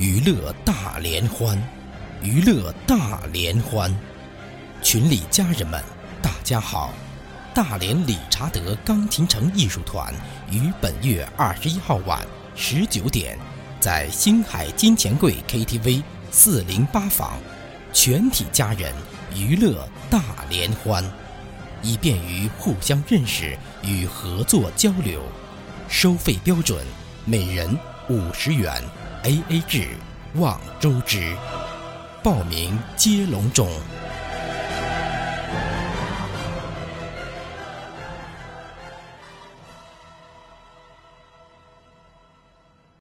娱乐大联欢，娱乐大联欢，群里家人们，大家好！大连理查德钢琴城艺术团于本月二十一号晚十九点，在星海金钱柜 KTV 四零八房，全体家人娱乐大联欢，以便于互相认识与合作交流。收费标准：每人五十元，AA 制，望周知。报名接龙中。